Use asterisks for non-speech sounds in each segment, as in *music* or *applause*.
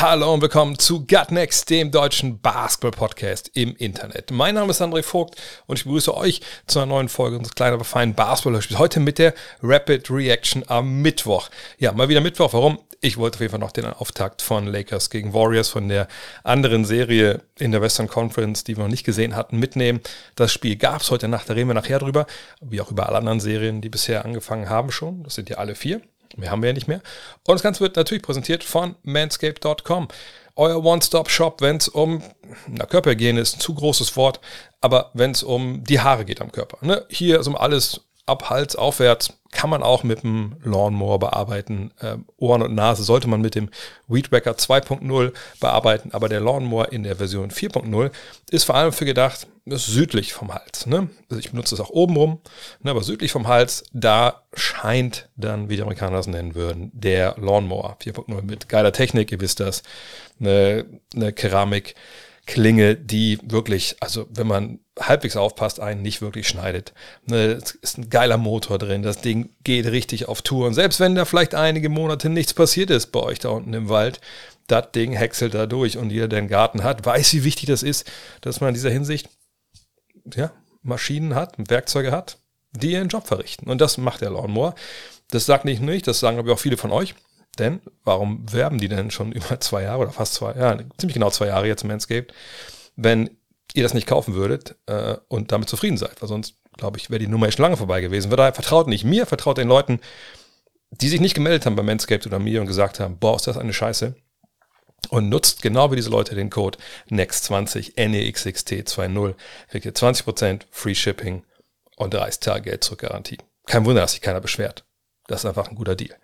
Hallo und willkommen zu Gutnext, dem deutschen Basketball-Podcast im Internet. Mein Name ist André Vogt und ich begrüße euch zu einer neuen Folge unseres kleinen, aber feinen Basketball-Hörspiels. Heute mit der Rapid Reaction am Mittwoch. Ja, mal wieder Mittwoch. Warum? Ich wollte auf jeden Fall noch den Auftakt von Lakers gegen Warriors von der anderen Serie in der Western Conference, die wir noch nicht gesehen hatten, mitnehmen. Das Spiel gab es heute Nacht, da reden wir nachher drüber, wie auch über alle anderen Serien, die bisher angefangen haben schon. Das sind ja alle vier. Mehr haben wir ja nicht mehr. Und das Ganze wird natürlich präsentiert von manscaped.com. Euer One-Stop-Shop, wenn es um, na, Körperhygiene ist ein zu großes Wort, aber wenn es um die Haare geht am Körper. Ne? Hier ist um alles ab Hals aufwärts, kann man auch mit dem Lawnmower bearbeiten. Ähm, Ohren und Nase sollte man mit dem Weedwacker 2.0 bearbeiten, aber der Lawnmower in der Version 4.0 ist vor allem für gedacht, das ist südlich vom Hals. Ne? Also ich benutze es auch oben rum, ne, aber südlich vom Hals, da scheint dann, wie die Amerikaner das nennen würden, der Lawnmower 4.0 mit geiler Technik, ihr wisst das, eine, eine Keramik. Klinge, die wirklich, also wenn man halbwegs aufpasst, einen nicht wirklich schneidet. Ne, es ist ein geiler Motor drin, das Ding geht richtig auf Tour. Und selbst wenn da vielleicht einige Monate nichts passiert ist bei euch da unten im Wald, das Ding häckselt da durch und jeder, der einen Garten hat, weiß, wie wichtig das ist, dass man in dieser Hinsicht ja, Maschinen hat, Werkzeuge hat, die ihren Job verrichten. Und das macht der Lawnmower. Das sagt nicht nur ich, das sagen aber auch viele von euch. Denn warum werben die denn schon *laughs* über zwei Jahre oder fast zwei, ja, ziemlich genau zwei Jahre jetzt im Manscaped, wenn ihr das nicht kaufen würdet äh, und damit zufrieden seid? Weil sonst, glaube ich, wäre die Nummer schon lange vorbei gewesen. Von daher vertraut nicht mir, vertraut den Leuten, die sich nicht gemeldet haben bei Manscaped oder mir und gesagt haben, boah, ist das eine Scheiße. Und nutzt genau wie diese Leute den Code NEXT20, NEXXT20, kriegt ihr 20% Free Shipping und 30 Tage Geld zurück Garantie. Kein Wunder, dass sich keiner beschwert. Das ist einfach ein guter Deal.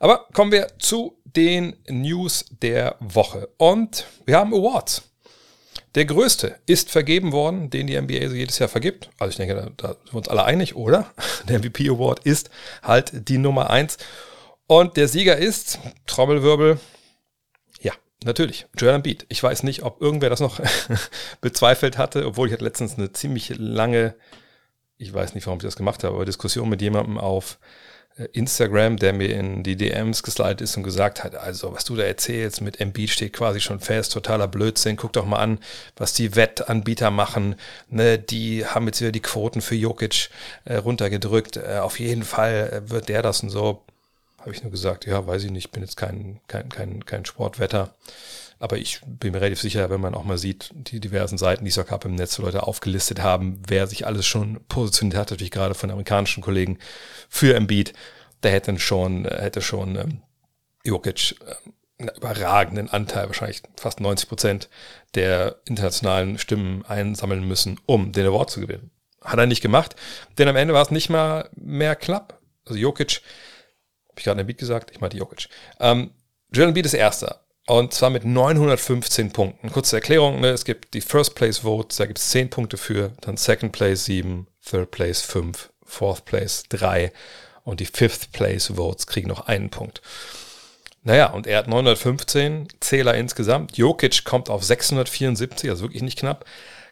Aber kommen wir zu den News der Woche. Und wir haben Awards. Der größte ist vergeben worden, den die NBA jedes Jahr vergibt. Also ich denke, da, da sind wir uns alle einig, oder? *laughs* Der MVP Award ist halt die Nummer eins. Und der Sieger ist, Trommelwirbel, natürlich, Joel Embiid. Ich weiß nicht, ob irgendwer das noch *laughs* bezweifelt hatte, obwohl ich hatte letztens eine ziemlich lange, ich weiß nicht, warum ich das gemacht habe, aber Diskussion mit jemandem auf Instagram, der mir in die DMs geslidet ist und gesagt hat, also was du da erzählst mit Embiid steht quasi schon fest, totaler Blödsinn, guck doch mal an, was die Wettanbieter machen, ne, die haben jetzt wieder die Quoten für Jokic äh, runtergedrückt, äh, auf jeden Fall wird der das und so, habe ich nur gesagt, ja, weiß ich nicht, bin jetzt kein, kein, kein, kein Sportwetter, aber ich bin mir relativ sicher, wenn man auch mal sieht, die diversen Seiten, die auch gab im Netz, Leute aufgelistet haben, wer sich alles schon positioniert hat, natürlich gerade von amerikanischen Kollegen für Embiid, der hätte schon, hätte schon ähm, Jokic äh, einen überragenden Anteil, wahrscheinlich fast 90 Prozent der internationalen Stimmen einsammeln müssen, um den Award zu gewinnen. Hat er nicht gemacht, denn am Ende war es nicht mal mehr knapp. Also Jokic, habe ich gerade Embiid gesagt? Ich meinte Jokic. Ähm, Joel Embiid ist Erster. Und zwar mit 915 Punkten. Kurze Erklärung, ne? es gibt die First Place Votes, da gibt es 10 Punkte für, dann Second Place 7, Third Place 5, Fourth Place 3 und die Fifth Place Votes kriegen noch einen Punkt. Naja, und er hat 915 Zähler insgesamt. Jokic kommt auf 674, also wirklich nicht knapp.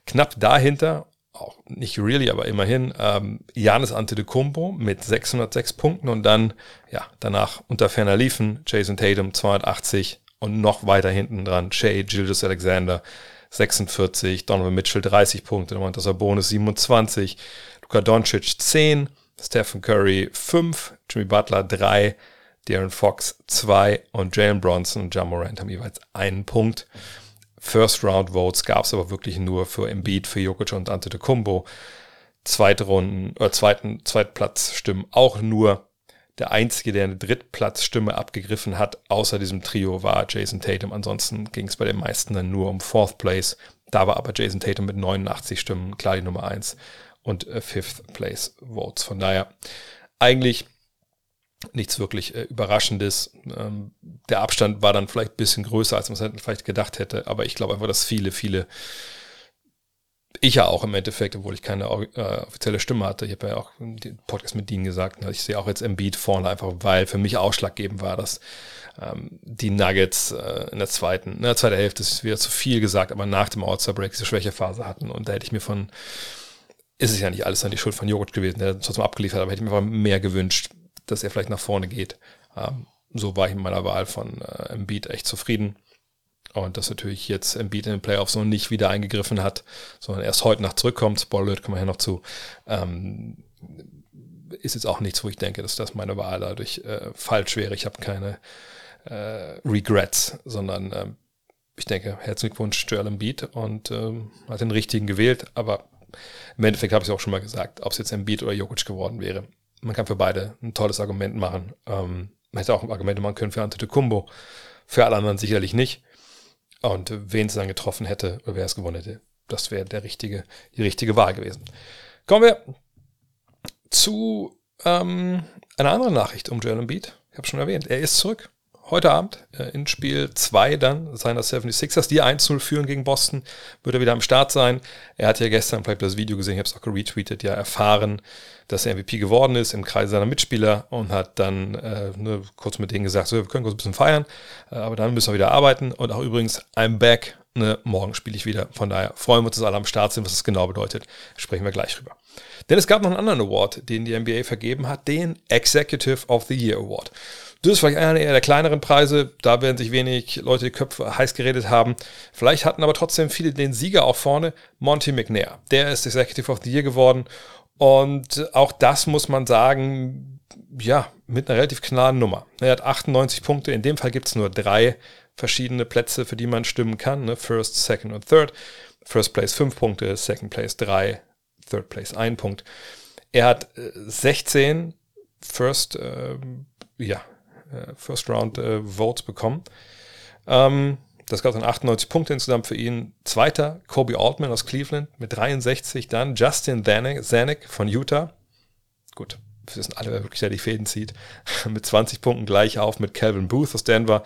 Knapp dahinter, auch nicht really, aber immerhin, ähm, Janis Antetokounmpo mit 606 Punkten und dann, ja, danach unter ferner liefen Jason Tatum 280, und noch weiter hinten dran Shea Gildas Alexander 46, Donovan Mitchell 30 Punkte, Domantas Sabonis 27, Luka Doncic 10, Stephen Curry 5, Jimmy Butler 3, Darren Fox 2 und Jalen Bronson und John Morant haben jeweils einen Punkt. First Round Votes gab es aber wirklich nur für Embiid, für Jokic und Antetokounmpo. Zweite Runden, oder zweiten, Zweitplatzstimmen auch nur der Einzige, der eine Drittplatzstimme abgegriffen hat, außer diesem Trio, war Jason Tatum. Ansonsten ging es bei den meisten dann nur um Fourth Place. Da war aber Jason Tatum mit 89 Stimmen klar die Nummer 1 und äh, Fifth Place Votes. Von daher eigentlich nichts wirklich äh, Überraschendes. Ähm, der Abstand war dann vielleicht ein bisschen größer, als man es vielleicht gedacht hätte, aber ich glaube einfach, dass viele, viele Ich ja auch im Endeffekt, obwohl ich keine äh, offizielle Stimme hatte. Ich habe ja auch den Podcast mit Dean gesagt. Ne, ich sehe auch jetzt Embiid vorne einfach, weil für mich ausschlaggebend war, dass ähm, die Nuggets äh, in der zweiten, in der zweiten Hälfte ist wieder zu viel gesagt, aber nach dem All-Star-Break diese Schwächephase hatten. Und da hätte ich mir von, ist es ja nicht alles an die Schuld von Joghurt gewesen, der trotzdem abgeliefert, aber hätte ich mir einfach mehr gewünscht, dass er vielleicht nach vorne geht. Ähm, so war ich mit meiner Wahl von äh, Embiid echt zufrieden. Und dass natürlich jetzt Embiid in den Playoffs noch nicht wieder eingegriffen hat, sondern erst heute Nacht zurückkommt. Spoiler kommen wir hier noch zu. Ähm, ist jetzt auch nichts, wo ich denke, dass das meine Wahl dadurch äh, falsch wäre. Ich habe keine äh, Regrets, sondern äh, ich denke, herzlichen Glückwunsch Joel Embiid und ähm, hat den richtigen gewählt. Aber im Endeffekt habe ich es auch schon mal gesagt, ob es jetzt Embiid oder Jokic geworden wäre. Man kann für beide ein tolles Argument machen. Ähm, man hätte auch Argumente machen können für Antetokounmpo. Für alle anderen sicherlich nicht. Und wen es dann getroffen hätte, wer es gewonnen hätte, das wäre der richtige, die richtige Wahl gewesen. Kommen wir zu ähm, einer anderen Nachricht um Joel Embiid. Ich habe schon erwähnt, er ist zurück heute Abend äh, in Spiel 2 dann seiner 76ers, die 1-0 führen gegen Boston, wird er wieder am Start sein. Er hat ja gestern, vielleicht das Video gesehen, ich habe es auch geretweetet, ja erfahren, dass er MVP geworden ist im Kreis seiner Mitspieler und hat dann äh, ne, kurz mit denen gesagt, so, wir können kurz ein bisschen feiern, äh, aber dann müssen wir wieder arbeiten und auch übrigens, I'm back, ne, morgen spiele ich wieder. Von daher freuen wir uns, dass alle am Start sind, was das genau bedeutet, sprechen wir gleich drüber. Denn es gab noch einen anderen Award, den die NBA vergeben hat, den Executive of the Year Award. Das ist vielleicht einer der kleineren Preise, da werden sich wenig Leute die Köpfe heiß geredet haben. Vielleicht hatten aber trotzdem viele den Sieger auch vorne, Monty McNair. Der ist Executive of the Year geworden und auch das muss man sagen, ja, mit einer relativ klaren Nummer. Er hat 98 Punkte, in dem Fall gibt es nur drei verschiedene Plätze, für die man stimmen kann. Ne? First, Second und Third. First Place 5 Punkte, Second Place 3, Third Place 1 Punkt. Er hat 16 äh, First, äh, ja, First Round äh, Votes bekommen. Ähm, das gab dann 98 Punkte insgesamt für ihn. Zweiter Kobe Altman aus Cleveland mit 63. Dann Justin Zanuck von Utah. Gut, wir wissen alle, wer wirklich da die Fäden zieht. *laughs* mit 20 Punkten gleich auf mit Calvin Booth aus Denver.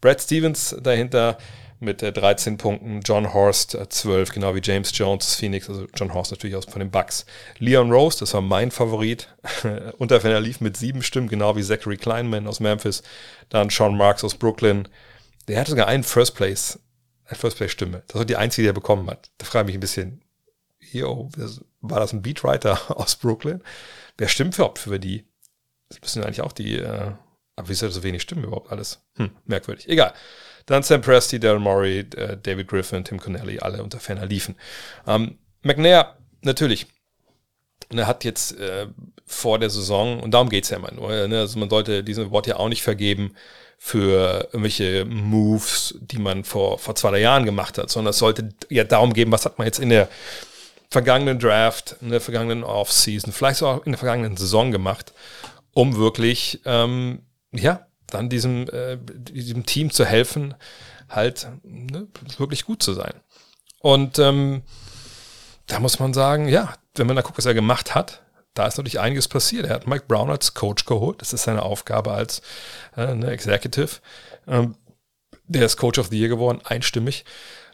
Brad Stevens dahinter mit 13 Punkten, John Horst 12, äh, genau wie James Jones Phoenix, also John Horst natürlich aus von den Bucks. Leon Rose, das war mein Favorit, *laughs* Unterfenner lief mit sieben Stimmen, genau wie Zachary Kleinman aus Memphis, dann Sean Marks aus Brooklyn. Der hatte sogar einen First Place, eine First Place Stimme. Das war die einzige, die er bekommen hat. Da frage ich mich ein bisschen, yo, war das ein Beatwriter *laughs* aus Brooklyn? Wer stimmt für, für die? Das müssen eigentlich auch die, äh, aber wieso so wenig Stimmen überhaupt alles? Hm, merkwürdig. Egal. Dann Sam Presti, Daryl Morey, äh, David Griffin, Tim Connelly, alle unter Ferner liefen. Ähm, McNair, natürlich. Er hat jetzt äh, vor der Saison, und darum geht es ja immer nur, ne? also man sollte diesen Wort ja auch nicht vergeben für irgendwelche Moves, die man vor, vor zwei, drei Jahren gemacht hat, sondern es sollte ja darum geben, was hat man jetzt in der vergangenen Draft, in der vergangenen Offseason, vielleicht auch in der vergangenen Saison gemacht, um wirklich, ähm, ja, dann diesem, äh, diesem Team zu helfen, halt ne, wirklich gut zu sein. Und ähm, da muss man sagen, ja, wenn man da guckt, was er gemacht hat, da ist natürlich einiges passiert. Er hat Mike Brown als Coach geholt. Das ist seine Aufgabe als äh, ne, Executive. Ähm, der ist Coach of the Year geworden, einstimmig.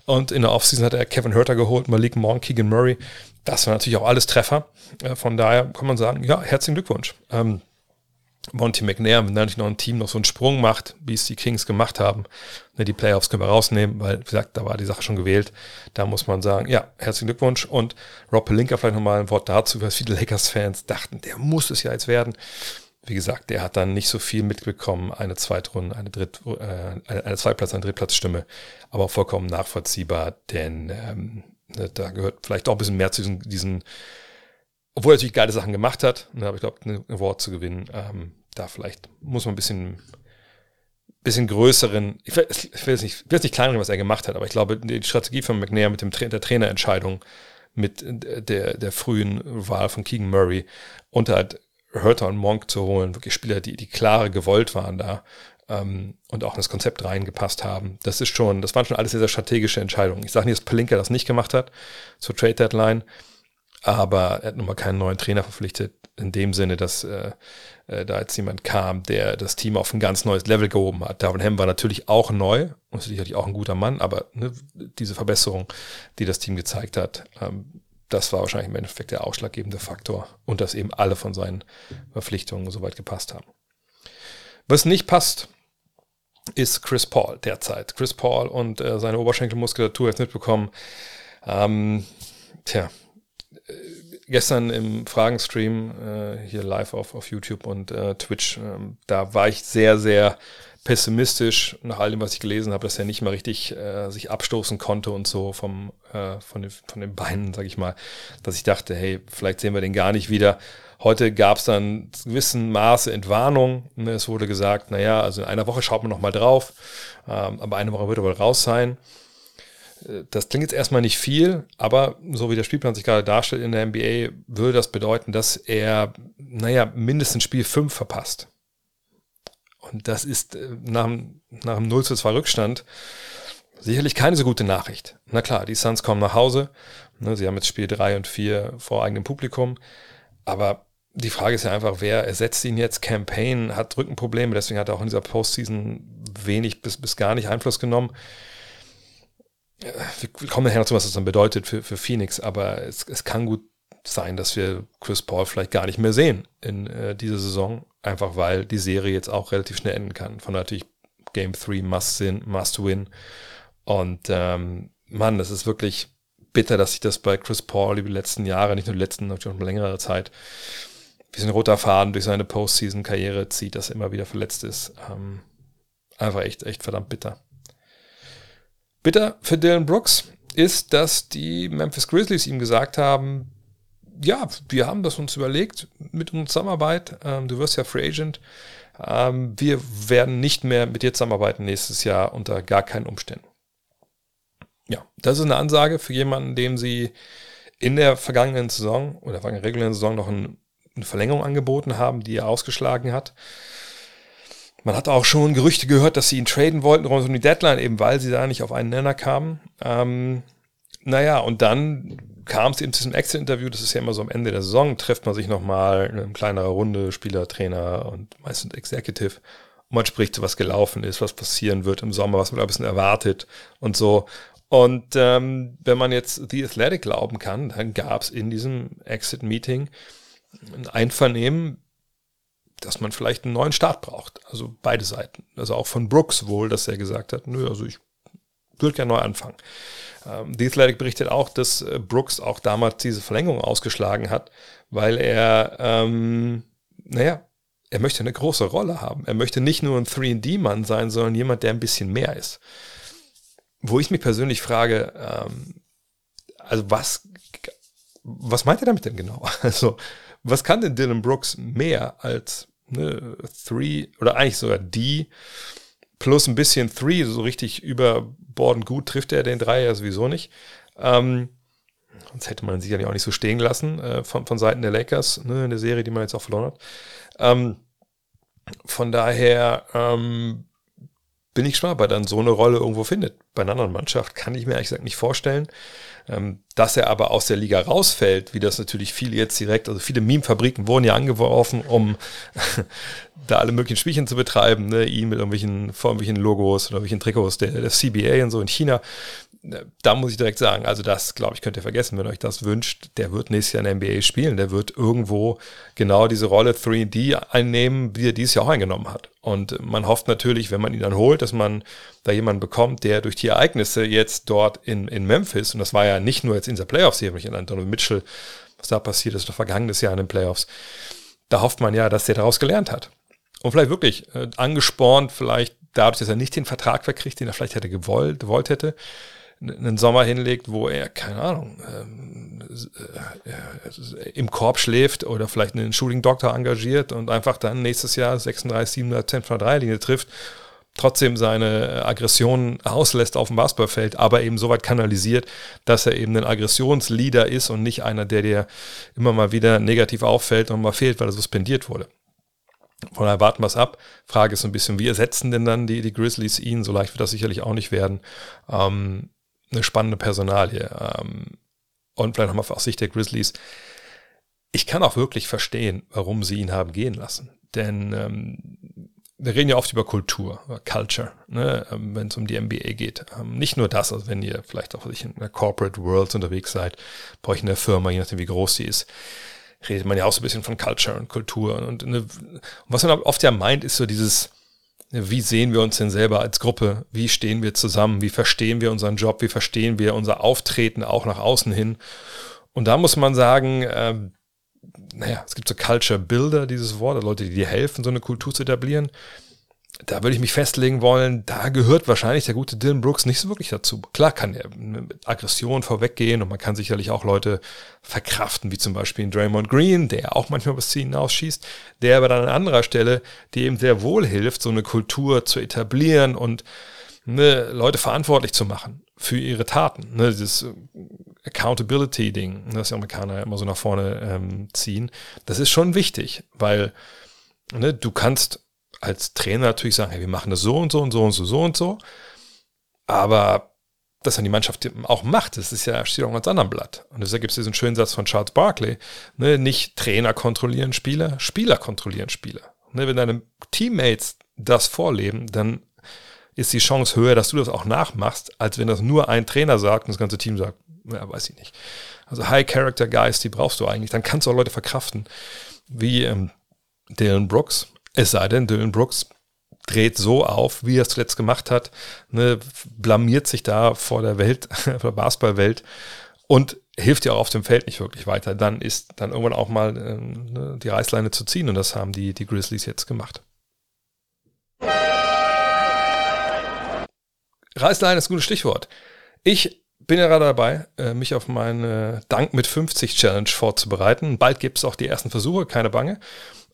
Und in der Offseason hat er Kevin Herter geholt, Malik Monk, Keegan Murray. Das war natürlich auch alles Treffer. Äh, von daher kann man sagen, ja, herzlichen Glückwunsch. Ähm, Monty McNair, wenn natürlich noch ein Team noch so einen Sprung macht, wie es die Kings gemacht haben, ne, die Playoffs können wir rausnehmen, weil, wie gesagt, da war die Sache schon gewählt. Da muss man sagen, ja, herzlichen Glückwunsch. Und Rob Pelinka vielleicht nochmal ein Wort dazu, was viele Lakers-Fans dachten, der muss es ja jetzt werden. Wie gesagt, der hat dann nicht so viel mitbekommen, eine Zweitrunde, eine Dritt, äh, eine, Zweitplatz, eine Drittplatzstimme, aber vollkommen nachvollziehbar, denn ähm, ne, da gehört vielleicht auch ein bisschen mehr zu diesen, diesen obwohl er natürlich geile Sachen gemacht hat, ne, aber ich glaube, eine Award zu gewinnen, ähm, da vielleicht muss man ein bisschen, bisschen größeren, ich will, ich will jetzt nicht, ich will jetzt nicht kleineren, was er gemacht hat, aber ich glaube, die Strategie von McNair mit dem der Trainerentscheidung, mit der, der frühen Wahl von Keegan Murray und halt Hurter und Monk zu holen, wirklich Spieler, die, die klare gewollt waren da ähm, und auch in das Konzept reingepasst haben. Das ist schon, das waren schon alles sehr, sehr strategische Entscheidungen. Ich sage nicht, dass Pelinka das nicht gemacht hat zur Trade Deadline, aber er hat nun mal keinen neuen Trainer verpflichtet, in dem Sinne, dass äh, äh, da jetzt jemand kam, der das Team auf ein ganz neues Level gehoben hat. Darwin Ham war natürlich auch neu und sicherlich auch ein guter Mann, aber ne, diese Verbesserung, die das Team gezeigt hat, ähm, das war wahrscheinlich im Endeffekt der ausschlaggebende Faktor und dass eben alle von seinen Verpflichtungen soweit gepasst haben. Was nicht passt, ist Chris Paul derzeit. Chris Paul und äh, seine Oberschenkelmuskulatur jetzt mitbekommen. Ähm, tja, gestern im Fragenstream äh, hier live auf, auf YouTube und äh, Twitch, ähm, da war ich sehr, sehr pessimistisch nach all dem, was ich gelesen habe, dass er nicht mal richtig äh, sich abstoßen konnte und so vom, äh, von, den, von den Beinen, sag ich mal, dass ich dachte, hey, vielleicht sehen wir den gar nicht wieder. Heute gab es dann gewissen Maße Entwarnung. Ne, es wurde gesagt, naja, also in einer Woche schaut man noch mal drauf, ähm, aber eine Woche wird er wohl raus sein. Äh, das klingt jetzt erstmal nicht viel, aber so wie der Spielplan sich gerade darstellt in der NBA, würde das bedeuten, dass er, naja, mindestens Spiel 5 verpasst. Und das ist äh, nach, nach einem 0 zu 2 Rückstand sicherlich keine so gute Nachricht. Na klar, die Suns kommen nach Hause. Ne, sie haben jetzt Spiel 3 und 4 vor eigenem Publikum. Aber die Frage ist ja einfach, wer ersetzt ihn jetzt? Campaign hat Rückenprobleme, deswegen hat er auch in dieser Postseason wenig bis, bis gar nicht Einfluss genommen. Wir kommen nachher noch zu, was das dann bedeutet für, für Phoenix, aber es, es kann gut sein, dass wir Chris Paul vielleicht gar nicht mehr sehen in äh, dieser Saison, einfach weil die Serie jetzt auch relativ schnell enden kann. Von natürlich Game 3 must, win, must win. Und ähm, Mann, das ist wirklich bitter, dass sich das bei Chris Paul über die letzten Jahre, nicht nur die letzten, natürlich eine längere Zeit, wie so ein roter Faden durch seine Postseason-Karriere zieht, dass er immer wieder verletzt ist. Ähm, einfach echt, echt verdammt bitter. Bitter für Dylan Brooks ist, dass die Memphis Grizzlies ihm gesagt haben, ja, wir haben das uns überlegt mit unserer Zusammenarbeit. Ähm, du wirst ja Free Agent. Ähm, wir werden nicht mehr mit dir zusammenarbeiten nächstes Jahr unter gar keinen Umständen. Ja, das ist eine Ansage für jemanden, dem sie in der vergangenen Saison oder der regulären Saison noch ein, eine Verlängerung angeboten haben, die er ausgeschlagen hat. Man hat auch schon Gerüchte gehört, dass sie ihn traden wollten rund um die Deadline, eben weil sie da nicht auf einen Nenner kamen. Ähm, naja, und dann kam es eben zu diesem Exit-Interview, das ist ja immer so am Ende der Saison, trifft man sich nochmal in einer kleineren Runde, Spieler, Trainer und meistens Executive. Und man spricht, was gelaufen ist, was passieren wird im Sommer, was man ein bisschen erwartet und so. Und ähm, wenn man jetzt The Athletic glauben kann, dann gab es in diesem Exit-Meeting ein Einvernehmen, dass man vielleicht einen neuen Start braucht. Also beide Seiten. Also auch von Brooks wohl, dass er gesagt hat, nö, also ich würde gerne neu anfangen. Ähm, The Athletic berichtet auch, dass äh, Brooks auch damals diese Verlängerung ausgeschlagen hat, weil er, ähm, naja, er möchte eine große Rolle haben. Er möchte nicht nur ein 3D-Mann sein, sondern jemand, der ein bisschen mehr ist. Wo ich mich persönlich frage, ähm, also was, was meint er damit denn genau? *laughs* Also, was kann denn Dylan Brooks mehr als ne, Three oder eigentlich sogar D plus ein bisschen Three, so richtig überbordend gut trifft er den Dreier sowieso nicht. Ähm, sonst hätte man sicherlich auch nicht so stehen lassen äh, von, von Seiten der Lakers, ne, in der Serie, die man jetzt auch verloren hat. Ähm, von daher ähm, bin ich gespannt, ob er dann so eine Rolle irgendwo findet. Bei einer anderen Mannschaft kann ich mir ehrlich gesagt nicht vorstellen. Ähm, dass er aber aus der Liga rausfällt, wie das natürlich viele jetzt direkt, also viele Meme-Fabriken wurden ja angeworfen, um *laughs* da alle möglichen Spielchen zu betreiben, ne? ihn mit irgendwelchen, vor irgendwelchen Logos oder irgendwelchen Trikots der, der CBA und so in China da muss ich direkt sagen, also das, glaube ich, könnt ihr vergessen, wenn euch das wünscht. Der wird nächstes Jahr in der NBA spielen. Der wird irgendwo genau diese Rolle 3D einnehmen, wie er dieses Jahr auch eingenommen hat. Und man hofft natürlich, wenn man ihn dann holt, dass man da jemanden bekommt, der durch die Ereignisse jetzt dort in, in Memphis, und das war ja nicht nur jetzt in der Playoffs-Serie, ich an Donald Mitchell, was da passiert ist, noch vergangenes Jahr in den Playoffs, da hofft man ja, dass der daraus gelernt hat. Und vielleicht wirklich äh, angespornt, vielleicht dadurch, dass er nicht den Vertrag verkriegt, den er vielleicht hätte gewollt, gewollt hätte, einen Sommer hinlegt, wo er, keine Ahnung, ähm, äh, im Korb schläft oder vielleicht einen Shooting-Doktor engagiert und einfach dann nächstes Jahr 36, 710 von der Dreierlinie trifft, trotzdem seine Aggression auslässt auf dem Basketballfeld, aber eben so weit kanalisiert, dass er eben ein Aggressionsleader ist und nicht einer, der dir immer mal wieder negativ auffällt und mal fehlt, weil er suspendiert wurde. Von daher warten wir es ab. Frage ist so ein bisschen, wie ersetzen denn dann die, die Grizzlies ihn? So leicht wird das sicherlich auch nicht werden. Ähm, eine spannende Personalie. Ähm, und vielleicht nochmal aus Sicht der Grizzlies. Ich kann auch wirklich verstehen, warum sie ihn haben gehen lassen. Denn ähm, wir reden ja oft über Kultur, über Culture, ne, ähm, wenn es um die NBA geht. Ähm, nicht nur das, also wenn ihr vielleicht auch in der Corporate World unterwegs seid, bei euch in der Firma, je nachdem wie groß sie ist, redet man ja auch so ein bisschen von Culture und Kultur. Und, eine, und was man oft ja meint, ist so dieses, wie sehen wir uns denn selber als Gruppe? Wie stehen wir zusammen? Wie verstehen wir unseren Job? Wie verstehen wir unser Auftreten auch nach außen hin? Und da muss man sagen, äh, naja, es gibt so Culture Builder, dieses Wort, Leute, die dir helfen, so eine Kultur zu etablieren. Da würde ich mich festlegen wollen, da gehört wahrscheinlich der gute Dylan Brooks nicht so wirklich dazu. Klar kann er mit Aggression vorweggehen und man kann sicherlich auch Leute verkraften, wie zum Beispiel Draymond Green, der auch manchmal was Ziel hinausschießt, der aber dann an anderer Stelle, die eben sehr wohl hilft, so eine Kultur zu etablieren und ne, Leute verantwortlich zu machen für ihre Taten. Ne, dieses Accountability-Ding, das die Amerikaner immer so nach vorne ähm, ziehen, das ist schon wichtig, weil ne, du kannst als Trainer natürlich sagen, hey, wir machen das so und so und so und so, so und so, aber dass dann die Mannschaft auch macht, das ist ja, steht auch ganz anderen Blatt. Und deshalb gibt es diesen schönen Satz von Charles Barkley, ne, nicht Trainer kontrollieren Spieler, Spieler kontrollieren Spieler. Ne, wenn deine Teammates das vorleben, dann ist die Chance höher, dass du das auch nachmachst, als wenn das nur ein Trainer sagt und das ganze Team sagt, ja, weiß ich nicht. Also High Character Guys, die brauchst du eigentlich. Dann kannst du auch Leute verkraften, wie ähm, Dylan Brooks. Es sei denn, Dylan Brooks dreht so auf, wie er es zuletzt gemacht hat, ne, blamiert sich da vor der Welt, *laughs* vor der Basketballwelt und hilft ja auch auf dem Feld nicht wirklich weiter. Dann ist dann irgendwann auch mal äh, die Reißleine zu ziehen und das haben die, die Grizzlies jetzt gemacht. Reißleine ist ein gutes Stichwort. Ich bin ja gerade dabei, äh, mich auf meine Dank mit 50 Challenge vorzubereiten. Bald gibt es auch die ersten Versuche, keine Bange.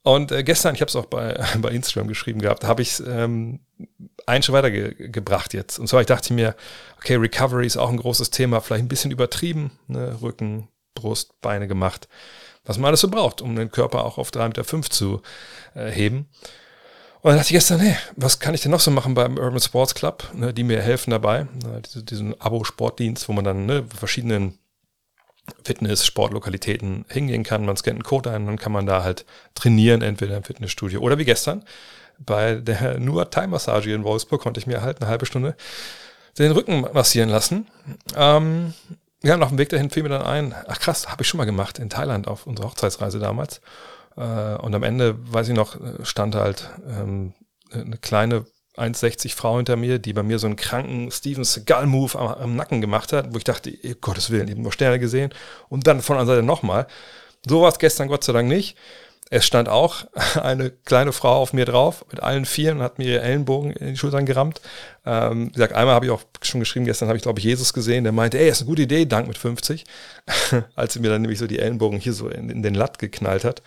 Und äh, gestern, ich habe es auch bei, *laughs* bei Instagram geschrieben gehabt, habe ich ähm, einen Schritt weiter ge gebracht jetzt. Und zwar, ich dachte mir, okay, Recovery ist auch ein großes Thema, vielleicht ein bisschen übertrieben, ne? Rücken, Brust, Beine gemacht, was man alles so braucht, um den Körper auch auf 3,5 Meter zu äh, heben. Und dann dachte ich gestern, nee, was kann ich denn noch so machen beim Urban Sports Club, ne, die mir helfen dabei, ne, diese, diesen Abo-Sportdienst, wo man dann ne, verschiedenen Fitness, Sportlokalitäten hingehen kann. Man scannt einen Code ein, dann kann man da halt trainieren, entweder im Fitnessstudio oder wie gestern bei der nur Time Massage in Wolfsburg konnte ich mir halt eine halbe Stunde den Rücken massieren lassen. Ähm, ja, und auf dem Weg dahin fiel mir dann ein, ach krass, habe ich schon mal gemacht in Thailand auf unserer Hochzeitsreise damals. Äh, und am Ende, weiß ich noch, stand halt ähm, eine kleine 1,60 Frau hinter mir, die bei mir so einen kranken Steven Seagal-Move am, am, Nacken gemacht hat, wo ich dachte, oh, Gottes Willen, habe nur Sterne gesehen. Und dann von der Seite nochmal. So war es gestern Gott sei Dank nicht. Es stand auch *laughs* eine kleine Frau auf mir drauf mit allen Vieren und hat mir ihre Ellenbogen in die Schultern gerammt. Ähm, wie gesagt, einmal habe ich auch schon geschrieben, gestern habe ich glaube ich Jesus gesehen, der meinte, ey, ist eine gute Idee, Dank mit 50, *laughs* als sie mir dann nämlich so die Ellenbogen hier so in, in den Latt geknallt hat.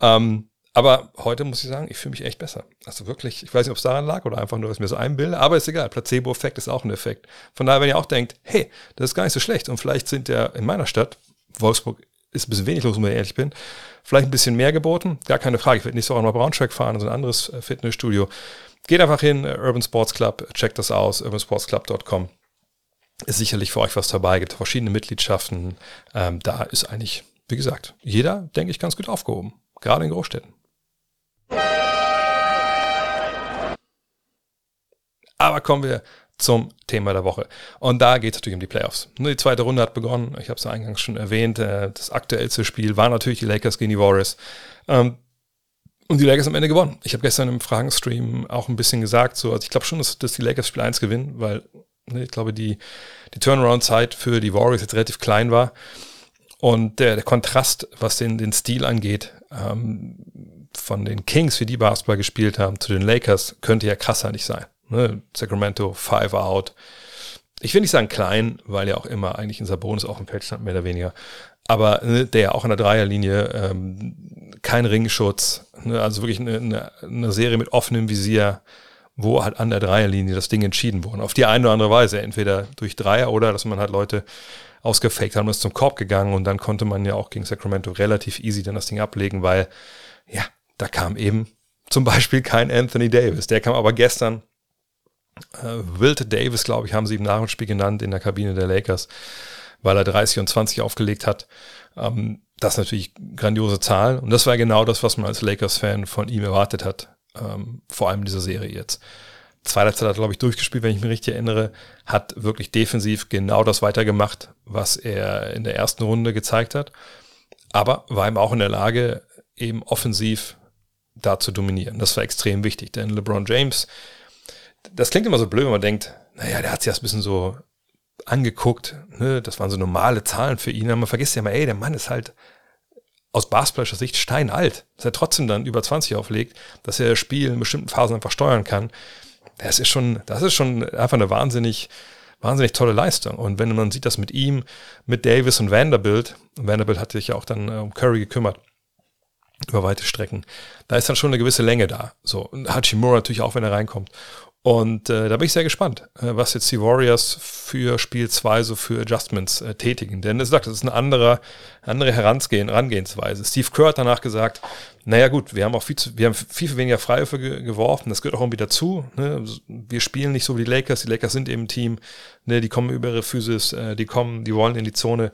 Ähm, aber heute muss ich sagen, ich fühle mich echt besser. Also wirklich, ich weiß nicht, ob es daran lag oder einfach nur, dass ich mir so einbilde, aber ist egal. Placebo-Effekt ist auch ein Effekt. Von daher, wenn ihr auch denkt, hey, das ist gar nicht so schlecht und vielleicht sind ja in meiner Stadt, Wolfsburg ist ein bisschen wenig los, wenn ich ehrlich bin, vielleicht ein bisschen mehr geboten, gar keine Frage. Ich werde so auch mal Braunschweig fahren, also ein anderes äh, Fitnessstudio. Geht einfach hin, äh, Urban Sports Club, checkt das aus, urbansportsclub.com. Ist sicherlich für euch was dabei, gibt verschiedene Mitgliedschaften. Ähm, da ist eigentlich, wie gesagt, jeder, denke ich, ganz gut aufgehoben, gerade in Großstädten. Aber kommen wir zum Thema der Woche. Und da geht es natürlich um die Playoffs. Die zweite Runde hat begonnen. Ich habe es eingangs schon erwähnt. Äh, das aktuellste Spiel war natürlich die Lakers gegen die Warriors. Ähm, und die Lakers am Ende gewonnen. Ich habe gestern im Fragenstream auch ein bisschen gesagt, so, also ich glaube schon, dass, dass die Lakers Spiel 1 gewinnen, weil ne, ich glaube, die, die Turnaround-Zeit für die Warriors jetzt relativ klein war. Und der, der Kontrast, was den, den Stil angeht, ähm, von den Kings, wie die Basketball gespielt haben, zu den Lakers, könnte ja krasser nicht sein. Ne? Sacramento, Five Out. Ich will nicht sagen klein, weil ja auch immer eigentlich in Sabonis auch im Feld stand, mehr oder weniger. Aber ne, der ja auch in der Dreierlinie, ähm, kein Ringschutz, ne? also wirklich eine, eine, eine Serie mit offenem Visier, wo halt an der Dreierlinie das Ding entschieden wurde. Auf die eine oder andere Weise, entweder durch Dreier oder dass man halt Leute ausgefaked haben ist zum Korb gegangen und dann konnte man ja auch gegen Sacramento relativ easy dann das Ding ablegen, weil ja, da kam eben zum Beispiel kein Anthony Davis. Der kam aber gestern äh, Wilt Davis, glaube ich, haben sie im Nachspiel genannt in der Kabine der Lakers, weil er 30 und 20 aufgelegt hat. Ähm, das ist natürlich grandiose Zahl. Und das war genau das, was man als Lakers-Fan von ihm erwartet hat. ähm, vor allem in dieser Serie jetzt. Zweiter Zeit hat, glaube ich, durchgespielt, wenn ich mich richtig erinnere, hat wirklich defensiv genau das weitergemacht, was er in der ersten Runde gezeigt hat, aber war ihm auch in der Lage, eben offensiv da zu dominieren. Das war extrem wichtig, denn LeBron James, das klingt immer so blöd, wenn man denkt, naja, der hat sich das ein bisschen so angeguckt, ne? das waren so normale Zahlen für ihn, aber man vergisst ja mal, ey, der Mann ist halt aus basketballischer Sicht steinalt, dass er trotzdem dann über 20 auflegt, dass er das Spiel in bestimmten Phasen einfach steuern kann. Das ist schon, das ist schon einfach eine wahnsinnig, wahnsinnig tolle Leistung. Und wenn man sieht, das mit ihm, mit Davis und Vanderbilt, Vanderbilt hat sich ja auch dann äh, um Curry gekümmert, über weite Strecken. Da ist dann schon eine gewisse Länge da. So, und Hachimura natürlich auch, wenn er reinkommt. Und äh, da bin ich sehr gespannt, äh, was jetzt die Warriors für Spiel 2 so für Adjustments äh, tätigen. Denn es sagt, das ist eine andere, andere Herangehen, Herangehensweise. Steve Kerr hat danach gesagt, naja gut, wir haben auch viel, zu, wir haben viel, viel weniger Freiwürfe ge geworfen, das gehört auch irgendwie dazu. Ne? Wir spielen nicht so wie die Lakers, die Lakers sind eben ein Team, ne? die kommen über ihre Physis, äh, die kommen, die wollen in die Zone.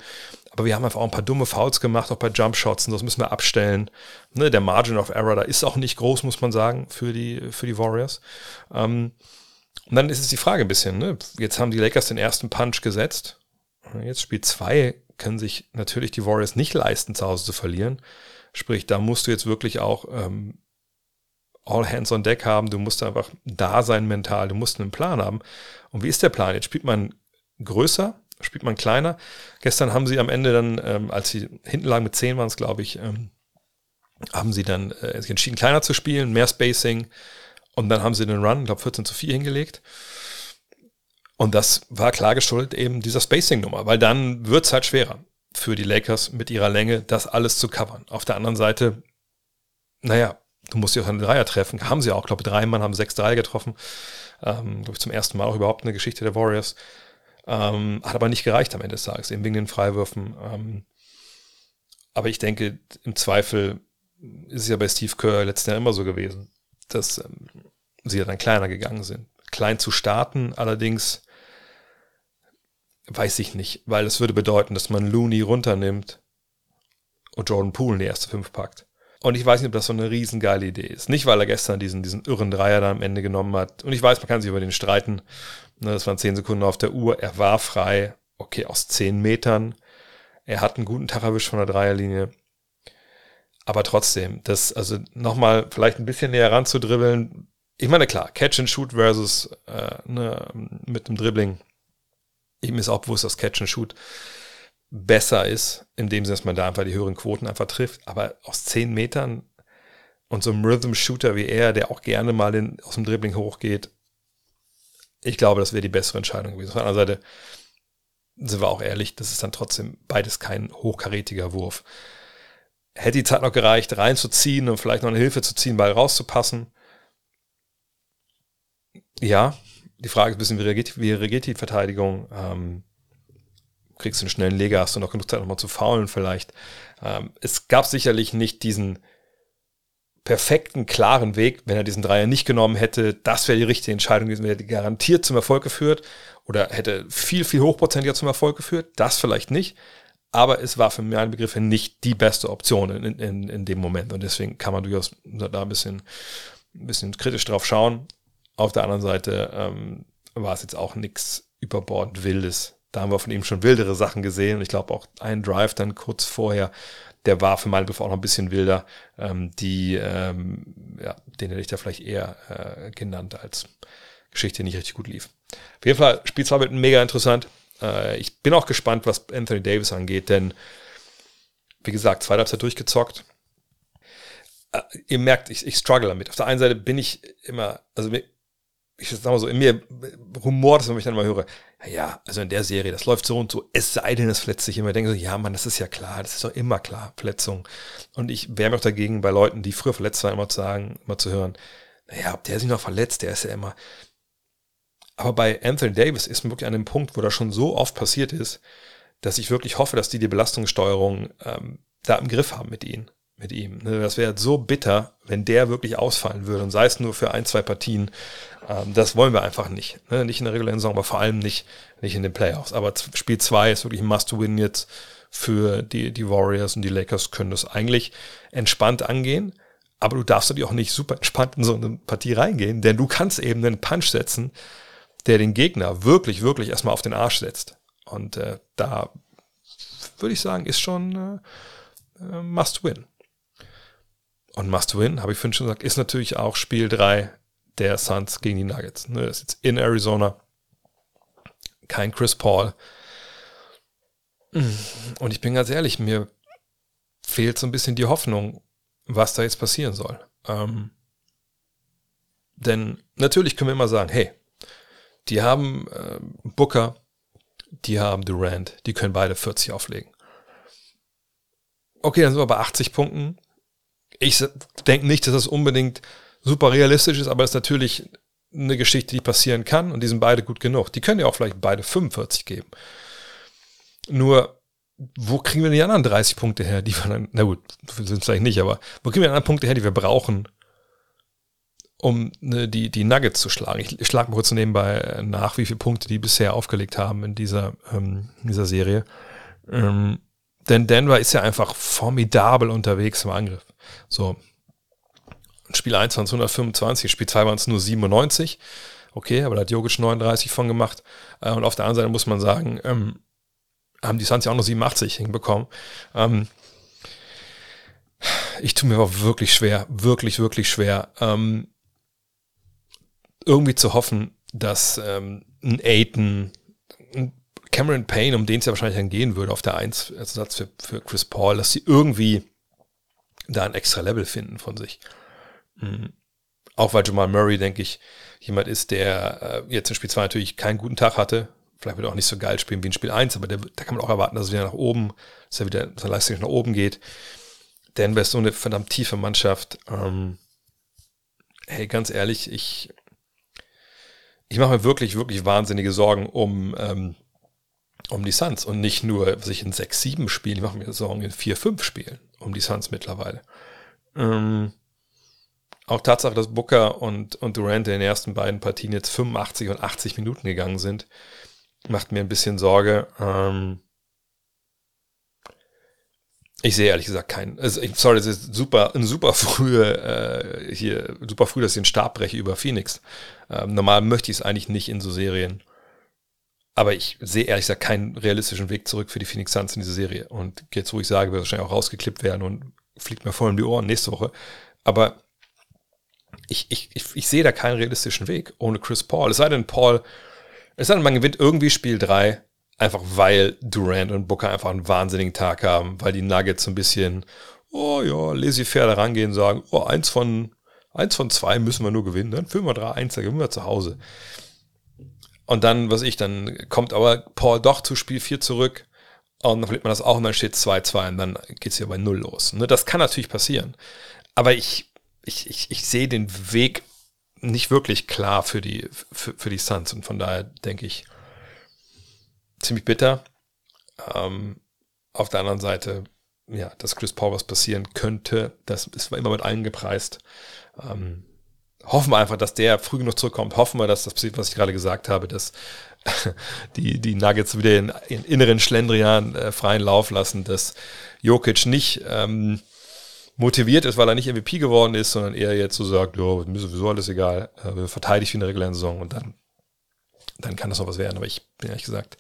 Aber wir haben einfach auch ein paar dumme Fouls gemacht, auch bei Jumpshots und das müssen wir abstellen. Ne, der Margin of Error, da ist auch nicht groß, muss man sagen, für die, für die Warriors. Ähm, und dann ist es die Frage ein bisschen, ne? jetzt haben die Lakers den ersten Punch gesetzt. Jetzt Spiel zwei können sich natürlich die Warriors nicht leisten, zu Hause zu verlieren. Sprich, da musst du jetzt wirklich auch ähm, all hands on deck haben. Du musst einfach da sein mental. Du musst einen Plan haben. Und wie ist der Plan? Jetzt spielt man größer spielt man kleiner. Gestern haben sie am Ende dann, ähm, als sie hinten lagen mit 10 waren es, glaube ich, ähm, haben sie dann äh, sich entschieden, kleiner zu spielen, mehr Spacing. Und dann haben sie den Run, ich glaube 14 zu 4 hingelegt. Und das war klar geschuldet eben dieser Spacing-Nummer, weil dann wird es halt schwerer für die Lakers mit ihrer Länge, das alles zu covern. Auf der anderen Seite, naja, du musst ja auch einen Dreier treffen. Haben sie auch, glaube ich, drei Mann haben sechs Dreier getroffen. Ähm, glaube ich, zum ersten Mal auch überhaupt eine Geschichte der Warriors. Ähm, hat aber nicht gereicht am Ende des Tages, eben wegen den Freiwürfen. Ähm, aber ich denke, im Zweifel ist es ja bei Steve Kerr letzten Jahr immer so gewesen, dass ähm, sie ja dann kleiner gegangen sind. Klein zu starten, allerdings weiß ich nicht, weil es würde bedeuten, dass man Looney runternimmt und Jordan Poole in die erste Fünf packt. Und ich weiß nicht, ob das so eine riesengeile Idee ist. Nicht, weil er gestern diesen, diesen irren Dreier da am Ende genommen hat. Und ich weiß, man kann sich über den streiten. Ne, das waren zehn Sekunden auf der Uhr. Er war frei. Okay, aus zehn Metern. Er hat einen guten Tag erwischt von der Dreierlinie. Aber trotzdem, das, also nochmal vielleicht ein bisschen näher ranzudribbeln. Ich meine, klar, Catch and Shoot versus äh, ne, mit dem Dribbling. Ihm ist auch bewusst, dass Catch and Shoot besser ist, in dem Sinne, dass man da einfach die höheren Quoten einfach trifft. Aber aus zehn Metern und so einem Rhythm-Shooter wie er, der auch gerne mal in, aus dem Dribbling hochgeht, ich glaube, das wäre die bessere Entscheidung gewesen. Auf der anderen Seite sind wir auch ehrlich, das ist dann trotzdem beides kein hochkarätiger Wurf. Hätte die Zeit noch gereicht, reinzuziehen und vielleicht noch eine Hilfe zu ziehen, Ball rauszupassen? Ja, die Frage ist ein bisschen, wie reagiert, wie reagiert die Verteidigung? Ähm, kriegst du einen schnellen Leger, hast du noch genug Zeit, nochmal zu faulen vielleicht. Ähm, es gab sicherlich nicht diesen perfekten, klaren Weg, wenn er diesen Dreier nicht genommen hätte, das wäre die richtige Entscheidung gewesen, wäre garantiert zum Erfolg geführt oder hätte viel, viel hochprozentiger zum Erfolg geführt, das vielleicht nicht, aber es war für meine Begriffe nicht die beste Option in, in, in dem Moment und deswegen kann man durchaus da ein bisschen, ein bisschen kritisch drauf schauen. Auf der anderen Seite ähm, war es jetzt auch nichts überbordend Wildes, da haben wir von ihm schon wildere Sachen gesehen. Und ich glaube auch ein Drive dann kurz vorher, der war für meinen Begriff auch noch ein bisschen wilder. Ähm, die, ähm, ja, den hätte ich da vielleicht eher äh, genannt als Geschichte, die nicht richtig gut lief. Auf jeden Fall, Spiel 2 wird mega interessant. Äh, ich bin auch gespannt, was Anthony Davis angeht, denn wie gesagt, zweite Halbzeit durchgezockt. Äh, ihr merkt, ich, ich struggle damit. Auf der einen Seite bin ich immer, also ich sag mal so, in mir rumort wenn ich dann mal höre, ja, also in der Serie, das läuft so und so, es sei denn, es verletzt sich immer. Denke so, ja, Mann, das ist ja klar, das ist doch immer klar, Verletzung. Und ich wäre mir auch dagegen, bei Leuten, die früher verletzt waren, immer zu sagen, immer zu hören, naja, ob der sich noch verletzt, der ist ja immer. Aber bei Anthony Davis ist man wirklich an dem Punkt, wo das schon so oft passiert ist, dass ich wirklich hoffe, dass die die Belastungssteuerung ähm, da im Griff haben mit ihnen mit ihm. Ne? Das wäre so bitter, wenn der wirklich ausfallen würde und sei es nur für ein, zwei Partien. Ähm, das wollen wir einfach nicht. Ne? Nicht in der regulären Saison, aber vor allem nicht, nicht in den Playoffs. Aber Spiel 2 ist wirklich ein Must-Win jetzt für die, die Warriors und die Lakers können das eigentlich entspannt angehen. Aber du darfst natürlich auch nicht super entspannt in so eine Partie reingehen, denn du kannst eben einen Punch setzen, der den Gegner wirklich, wirklich erstmal auf den Arsch setzt. Und äh, da würde ich sagen, ist schon äh, äh Must Win. Und Must Win, habe ich vorhin schon gesagt, ist natürlich auch Spiel 3 der Suns gegen die Nuggets. Ne, das ist jetzt in Arizona. Kein Chris Paul. Und ich bin ganz ehrlich, mir fehlt so ein bisschen die Hoffnung, was da jetzt passieren soll. Ähm, denn natürlich können wir immer sagen, hey, die haben äh, Booker, die haben Durant, die können beide 40 auflegen. Okay, dann sind wir bei 80 Punkten. Ich denke nicht, dass das unbedingt super realistisch ist, aber es ist natürlich eine Geschichte, die passieren kann und die sind beide gut genug. Die können ja auch vielleicht beide 45 geben. Nur, wo kriegen wir die anderen 30 Punkte her, die wir dann, na gut, sind es vielleicht nicht, aber wo kriegen wir die anderen Punkte her, die wir brauchen, um ne, die, die Nuggets zu schlagen? Ich, schlage mal kurz nebenbei nach, wie viele Punkte die bisher aufgelegt haben in dieser, ähm, dieser Serie. Ähm, denn Denver ist ja einfach formidabel unterwegs im Angriff. So, Spiel 1 waren es 125, Spiel 2 waren es nur 97. Okay, aber da hat Jogic 39 von gemacht. Äh, und auf der anderen Seite muss man sagen, ähm, haben die Suns ja auch nur 87 hinbekommen. Ähm, ich tue mir aber wirklich schwer, wirklich, wirklich schwer, ähm, irgendwie zu hoffen, dass ähm, ein Aiton, ein Cameron Payne, um den es ja wahrscheinlich dann gehen würde auf der 1 als Satz für, für Chris Paul, dass sie irgendwie da ein extra Level finden von sich. Mhm. Auch weil Jamal Murray, denke ich, jemand ist, der äh, jetzt in Spiel 2 natürlich keinen guten Tag hatte. Vielleicht wird er auch nicht so geil spielen wie in Spiel 1, aber der, da kann man auch erwarten, dass er wieder nach oben, dass er wieder seine Leistung nach oben geht. Denver ist so eine verdammt tiefe Mannschaft. Ähm, hey, ganz ehrlich, ich, ich mache mir wirklich, wirklich wahnsinnige Sorgen um, ähm, um die Suns und nicht nur sich in 6, 7 Spielen, ich mache mir Sorgen in 4, 5 Spielen um die Suns mittlerweile. Ähm, auch Tatsache, dass Booker und, und Durant in den ersten beiden Partien jetzt 85 und 80 Minuten gegangen sind, macht mir ein bisschen Sorge. Ähm ich sehe ehrlich gesagt keinen. Also, sorry, das ist super, ein super frühe, äh, hier, super früh, dass ich den Stab breche über Phoenix. Ähm, normal möchte ich es eigentlich nicht in so Serien. Aber ich sehe ehrlich gesagt keinen realistischen Weg zurück für die Phoenix Suns in diese Serie. Und jetzt, wo ich sage, wird wahrscheinlich auch rausgeklippt werden und fliegt mir voll um die Ohren nächste Woche. Aber ich, ich, ich, ich sehe da keinen realistischen Weg ohne Chris Paul. Es sei denn, Paul, es sei denn, man gewinnt irgendwie Spiel 3, einfach weil Durant und Booker einfach einen wahnsinnigen Tag haben, weil die Nuggets so ein bisschen, oh ja, laissez-faire da rangehen, sagen, oh, eins von, eins von zwei müssen wir nur gewinnen, dann führen wir drei, eins, dann gewinnen wir zu Hause. Und dann, was ich, dann kommt aber Paul doch zu Spiel 4 zurück und dann verliert man das auch und dann steht 2-2 und dann geht es hier bei 0 los. Ne, das kann natürlich passieren. Aber ich, ich, ich, ich sehe den Weg nicht wirklich klar für die, für, für die Suns und von daher denke ich, ziemlich bitter. Ähm, auf der anderen Seite, ja, dass Chris Paul was passieren könnte, das ist immer mit allen gepreist. Ähm, hoffen wir einfach, dass der früh genug zurückkommt. Hoffen wir, dass das passiert, was ich gerade gesagt habe, dass *laughs* die, die Nuggets wieder in, in inneren Schlendrian äh, freien Lauf lassen, dass Jokic nicht ähm, motiviert ist, weil er nicht MVP geworden ist, sondern eher jetzt so sagt, ja, mir ist sowieso alles egal, äh, wir verteidigen in der regulären Saison und dann, dann kann das noch was werden. Aber ich bin ehrlich gesagt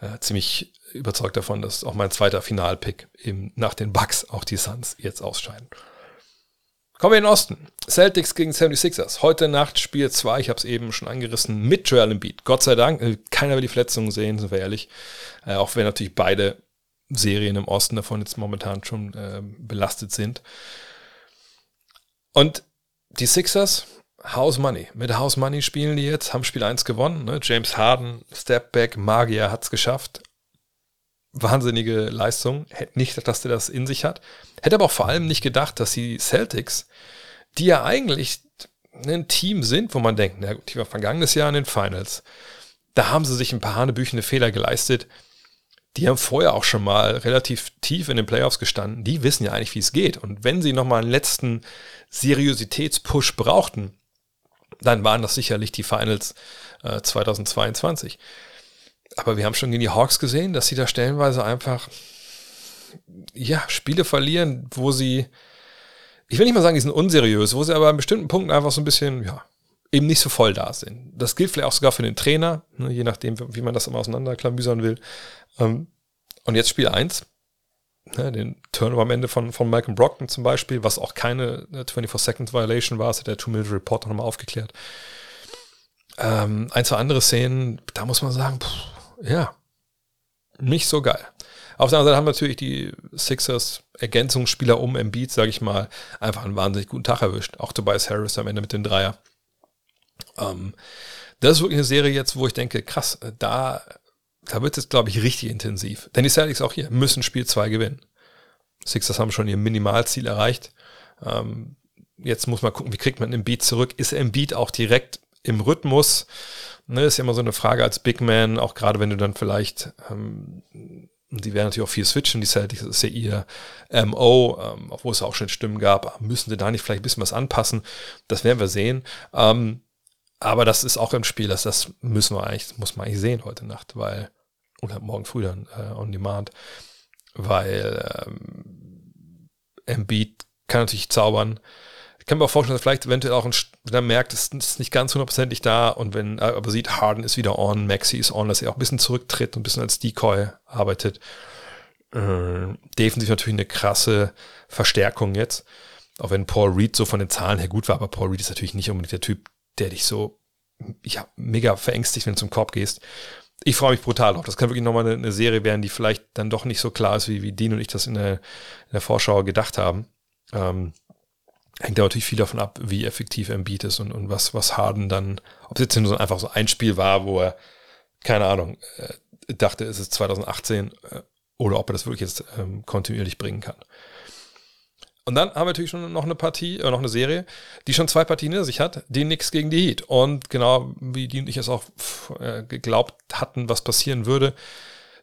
äh, ziemlich überzeugt davon, dass auch mein zweiter Finalpick eben nach den Bucks auch die Suns jetzt ausscheiden. Kommen wir in den Osten. Celtics gegen 76ers. Heute Nacht Spiel 2, ich habe es eben schon angerissen, mit Joel Embiid. Gott sei Dank, äh, keiner will die Verletzungen sehen, sind wir ehrlich. Äh, auch wenn natürlich beide Serien im Osten davon jetzt momentan schon äh, belastet sind. Und die Sixers, House Money. Mit House Money spielen die jetzt, haben Spiel 1 gewonnen. Ne? James Harden, Stepback, Magier hat es geschafft. Wahnsinnige Leistung. Hätte nicht, dass der das in sich hat. Hätte aber auch vor allem nicht gedacht, dass die Celtics, die ja eigentlich ein Team sind, wo man denkt, na gut, die war vergangenes Jahr in den Finals. Da haben sie sich ein paar hanebüchene Fehler geleistet die haben vorher auch schon mal relativ tief in den Playoffs gestanden. Die wissen ja eigentlich, wie es geht. Und wenn sie nochmal einen letzten Seriositätspush brauchten, dann waren das sicherlich die Finals äh, 2022. Aber wir haben schon gegen die Hawks gesehen, dass sie da stellenweise einfach ja, Spiele verlieren, wo sie ich will nicht mal sagen, die sind unseriös, wo sie aber an bestimmten Punkten einfach so ein bisschen, ja, eben nicht so voll da sind. Das gilt vielleicht auch sogar für den Trainer, ne, je nachdem, wie man das immer auseinanderklamüsern will. Ähm, und jetzt Spiel 1, ne, den Turnover am Ende von, von Malcolm Brockton zum Beispiel, was auch keine 24-Second-Violation war, das hat der Two-Minute-Report nochmal aufgeklärt. Ähm, ein, zwei andere Szenen, da muss man sagen, pff, ja, nicht so geil. Auf der anderen Seite haben natürlich die Sixers Ergänzungsspieler um Embiid, sage ich mal, einfach einen wahnsinnig guten Tag erwischt. Auch Tobias Harris am Ende mit dem Dreier. Ähm, das ist wirklich eine Serie jetzt, wo ich denke, krass, da, da wird es, glaube ich, richtig intensiv. Denn die Celtics auch hier müssen Spiel 2 gewinnen. Sixers haben schon ihr Minimalziel erreicht. Ähm, jetzt muss man gucken, wie kriegt man Embiid zurück? Ist Embiid auch direkt im Rhythmus? Ne, ist ja immer so eine Frage als Big Man, auch gerade wenn du dann vielleicht ähm, die werden natürlich auch viel switchen, die Celtics ist ja ihr MO, ähm, obwohl es auch schon Stimmen gab, müssen sie da nicht vielleicht ein bisschen was anpassen? Das werden wir sehen. Ähm, aber das ist auch im Spiel, das, das müssen wir eigentlich, muss man eigentlich sehen heute Nacht, weil, oder morgen früh dann äh, on demand, weil ähm, Embiid kann natürlich zaubern, kann mir auch vorstellen, dass vielleicht eventuell auch ein, wenn er merkt, es ist nicht ganz hundertprozentig da und wenn er aber sieht, Harden ist wieder on, Maxi ist on, dass er auch ein bisschen zurücktritt und ein bisschen als Decoy arbeitet. Äh, defensiv natürlich eine krasse Verstärkung jetzt. Auch wenn Paul Reed so von den Zahlen her gut war, aber Paul Reed ist natürlich nicht unbedingt der Typ, der dich so ja, mega verängstigt, wenn du zum Korb gehst. Ich freue mich brutal drauf. Das kann wirklich nochmal eine, eine Serie werden, die vielleicht dann doch nicht so klar ist, wie, wie Dean und ich das in der, in der Vorschau gedacht haben. Ähm, hängt da natürlich viel davon ab, wie effektiv Embiid ist und, und was, was Harden dann, ob es jetzt nur so einfach so ein Spiel war, wo er, keine Ahnung, äh, dachte, es ist 2018 äh, oder ob er das wirklich jetzt ähm, kontinuierlich bringen kann. Und dann haben wir natürlich schon noch eine Partie, äh, noch eine Serie, die schon zwei Partien hinter sich hat, die nix gegen die Heat. Und genau wie die und ich es auch äh, geglaubt hatten, was passieren würde,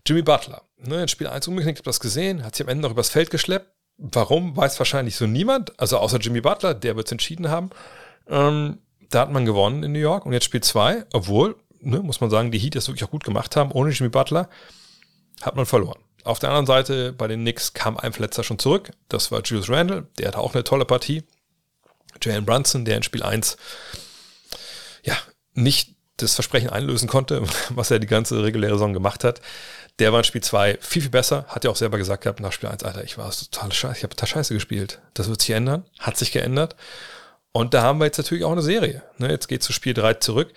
Jimmy Butler. Ne, in Spiel 1 umgeknickt, das gesehen, hat sich am Ende noch übers Feld geschleppt, Warum, weiß wahrscheinlich so niemand, also außer Jimmy Butler, der wird es entschieden haben. Ähm, da hat man gewonnen in New York und jetzt Spiel 2, obwohl, ne, muss man sagen, die Heat das wirklich auch gut gemacht haben, ohne Jimmy Butler, hat man verloren. Auf der anderen Seite bei den Knicks kam ein Verletzer schon zurück, das war Julius Randle, der hatte auch eine tolle Partie. Jalen Brunson, der in Spiel 1 ja, nicht das Versprechen einlösen konnte, *laughs* was er die ganze reguläre Saison gemacht hat. Der war in Spiel 2 viel, viel besser. Hat ja auch selber gesagt gehabt nach Spiel 1, Alter, ich war total scheiße, ich habe total scheiße gespielt. Das wird sich ändern. Hat sich geändert. Und da haben wir jetzt natürlich auch eine Serie. Ne, jetzt geht zu Spiel 3 zurück.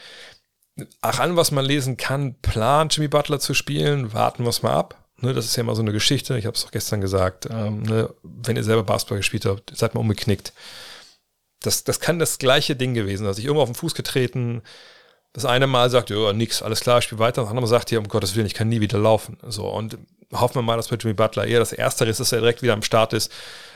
Ach, an was man lesen kann, plant Jimmy Butler zu spielen, warten wir es mal ab. Ne, das ist ja immer so eine Geschichte. Ich habe es auch gestern gesagt. Ähm, ne, wenn ihr selber Basketball gespielt habt, seid mal umgeknickt. Das, das kann das gleiche Ding gewesen sein. Also ich irgendwo auf den Fuß getreten, das eine Mal sagt, ja, nix, alles klar, ich spiele weiter. Das andere Mal sagt, ja, um Gottes Willen, ich kann nie wieder laufen. So, und hoffen wir mal, dass bei Jimmy Butler eher das Erste ist, dass er direkt wieder am Start ist.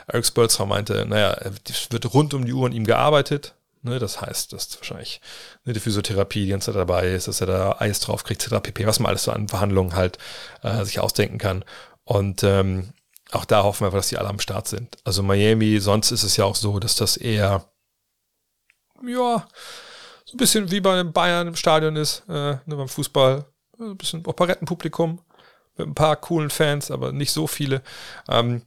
Eric Spolstra meinte, naja, es wird rund um die Uhr an ihm gearbeitet. Ne, das heißt, dass wahrscheinlich ne, die Physiotherapie die ganze Zeit dabei ist, dass er da Eis drauf kriegt, etc. pp, was man alles so an Verhandlungen halt äh, sich ausdenken kann. Und ähm, auch da hoffen wir einfach, dass die alle am Start sind. Also Miami, sonst ist es ja auch so, dass das eher, ja, ein bisschen wie bei einem Bayern im Stadion ist, äh, ne, beim Fußball. Ein bisschen Operettenpublikum mit ein paar coolen Fans, aber nicht so viele. Ähm,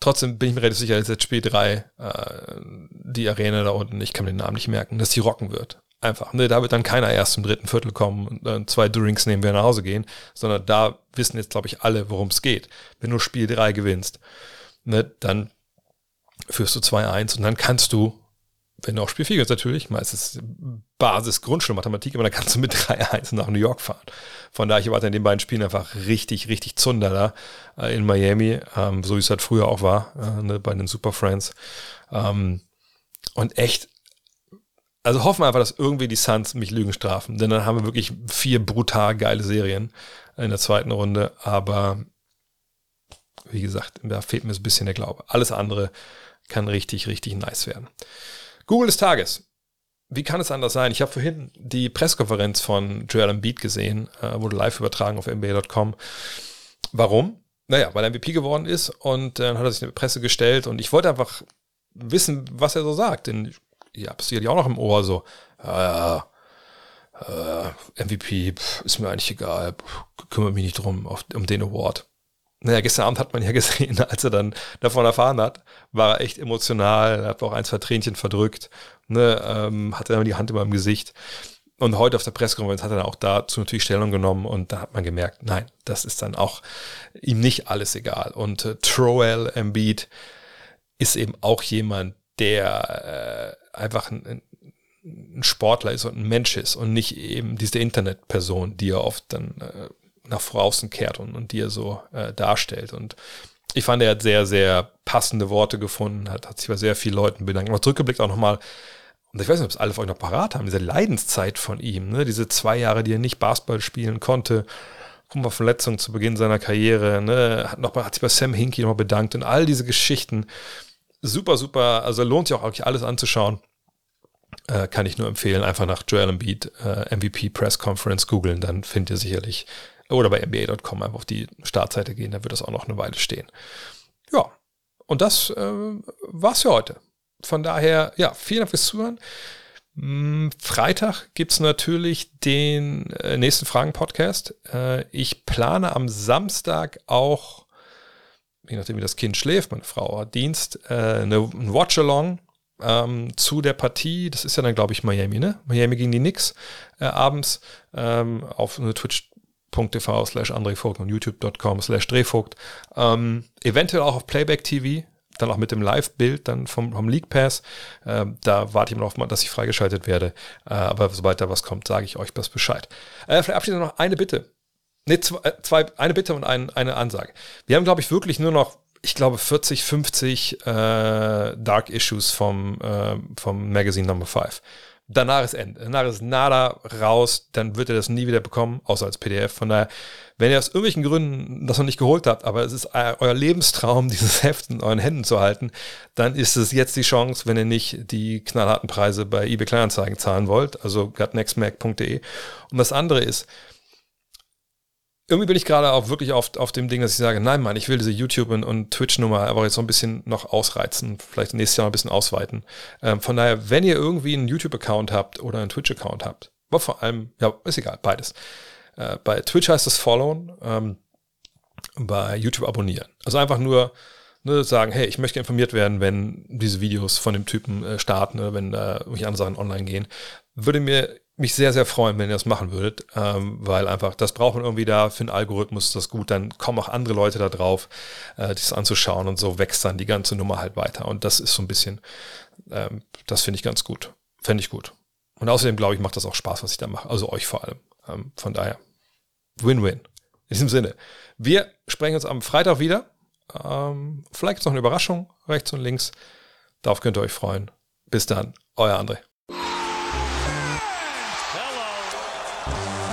trotzdem bin ich mir relativ sicher, dass jetzt Spiel 3 äh, die Arena da unten, ich kann mir den Namen nicht merken, dass die rocken wird. Einfach. Ne, da wird dann keiner erst zum dritten Viertel kommen und äh, zwei Drinks nehmen, wir nach Hause gehen, sondern da wissen jetzt, glaube ich, alle, worum es geht. Wenn du Spiel 3 gewinnst, ne, dann führst du 2-1 und dann kannst du wenn du auch Spiel 4 gehst, natürlich, meistens Basis Grundschulmathematik, aber dann kannst du mit *laughs* 3-1 nach New York fahren. Von daher, ich erwarte in den beiden Spielen einfach richtig, richtig Zunder da äh, in Miami, ähm, so wie es halt früher auch war, äh, ne, bei den Super Friends. Ähm, und echt, also hoffen wir einfach, dass irgendwie die Suns mich Lügen strafen, denn dann haben wir wirklich vier brutal geile Serien in der zweiten Runde, aber wie gesagt, da fehlt mir so ein bisschen der Glaube. Alles andere kann richtig, richtig nice werden. Google des Tages. Wie kann es anders sein? Ich habe vorhin die Pressekonferenz von Joel Embiid gesehen, äh, wurde live übertragen auf NBA.com. Warum? Naja, weil er MVP geworden ist und äh, dann hat er sich in die Presse gestellt und ich wollte einfach wissen, was er so sagt. Denn ihr habt es sicherlich auch noch im Ohr so, äh, MVP pff, ist mir eigentlich egal, pff, kümmere mich nicht drum auf, um den Award. Naja, gestern Abend hat man ja *laughs* gesehen, als er dann davon erfahren hat, war er echt emotional, hat auch ein, zwei Tränchen verdrückt, ne, ähm, hatte dann die Hand über dem Gesicht. Und heute auf der Pressekonferenz hat er dann auch dazu natürlich Stellung genommen und da hat man gemerkt, nein, das ist dann auch ihm nicht alles egal. Und äh, Troel Embiid ist eben auch jemand, der äh, einfach ein, ein, Sportler ist und ein Mensch ist und nicht eben diese Internetperson, die er oft dann äh, nach draußen kehrt und, und die er so äh, darstellt. Und ich fand, er hat sehr, sehr passende Worte gefunden, hat, hat sich bei sehr vielen Leuten bedankt. Aber zurückgeblickt auch nochmal, und ich weiß nicht, ob es alle von euch noch parat haben, diese Leidenszeit von ihm, ne? diese zwei Jahre, die er nicht Basketball spielen konnte, guck mal, Verletzung zu Beginn seiner Karriere, ne? hat, noch, hat sich bei Sam Hinkie noch bedankt und all diese Geschichten. Super, super, also lohnt sich auch wirklich alles anzuschauen. Äh, kann ich nur empfehlen, einfach nach Joel Embiid äh, MVP Press Conference googeln, dann findet ihr sicherlich oder bei NBA.com einfach auf die Startseite gehen, da wird das auch noch eine Weile stehen. Ja, und das äh, war's für heute. Von daher, ja, vielen Dank fürs Zuhören. Hm, Freitag gibt es natürlich den äh, nächsten Fragen-Podcast. Äh, ich plane am Samstag auch, je nachdem wie das Kind schläft, meine Frau hat Dienst, äh, eine, ein Watch-Along ähm, zu der Partie. Das ist ja dann, glaube ich, Miami, ne? Miami gegen die Knicks abends ähm, auf eine Twitch twitch.tv slash André Vogt und youtube.com slash Drehvogt. Ähm, eventuell auch auf Playback TV, dann auch mit dem Live-Bild dann vom, vom League Pass. Ähm, da warte ich immer noch dass ich freigeschaltet werde. Äh, aber sobald da was kommt, sage ich euch das Bescheid. Äh, vielleicht abschließend noch eine Bitte. Ne, zwei, äh, zwei, eine Bitte und ein, eine Ansage. Wir haben, glaube ich, wirklich nur noch, ich glaube, 40, 50 äh, Dark Issues vom, äh, vom Magazine Number 5 danach ist Ende. Danach ist nada raus, dann wird ihr das nie wieder bekommen, außer als PDF. Von daher, wenn ihr aus irgendwelchen Gründen das noch nicht geholt habt, aber es ist euer Lebenstraum, *laughs* dieses Heft in euren Händen zu halten, dann ist es jetzt die Chance, wenn ihr nicht die knallharten Preise bei eBay Kleinanzeigen zahlen wollt, also gutnextmac.de. Und das andere ist, irgendwie bin ich gerade auch wirklich auf, auf dem Ding, dass ich sage, nein, Mann, ich will diese YouTube- und, und Twitch-Nummer aber jetzt noch ein bisschen noch ausreizen, vielleicht nächstes Jahr noch ein bisschen ausweiten. Ähm, von daher, wenn ihr irgendwie einen YouTube-Account habt oder einen Twitch-Account habt, aber vor allem, ja, ist egal, beides. Äh, bei Twitch heißt es followen, ähm, bei YouTube abonnieren. Also einfach nur ne, sagen, hey, ich möchte informiert werden, wenn diese Videos von dem Typen äh, starten, ne, wenn da irgendwelche andere Sachen online gehen. Würde mir mich sehr, sehr freuen, wenn ihr das machen würdet, ähm, weil einfach, das braucht man irgendwie da für einen Algorithmus, das gut, dann kommen auch andere Leute da drauf, äh, das anzuschauen und so wächst dann die ganze Nummer halt weiter. Und das ist so ein bisschen, ähm, das finde ich ganz gut. Fände ich gut. Und außerdem, glaube ich, macht das auch Spaß, was ich da mache. Also euch vor allem. Ähm, von daher, Win-Win. In diesem Sinne, wir sprechen uns am Freitag wieder. Ähm, vielleicht noch eine Überraschung rechts und links. Darauf könnt ihr euch freuen. Bis dann, euer André.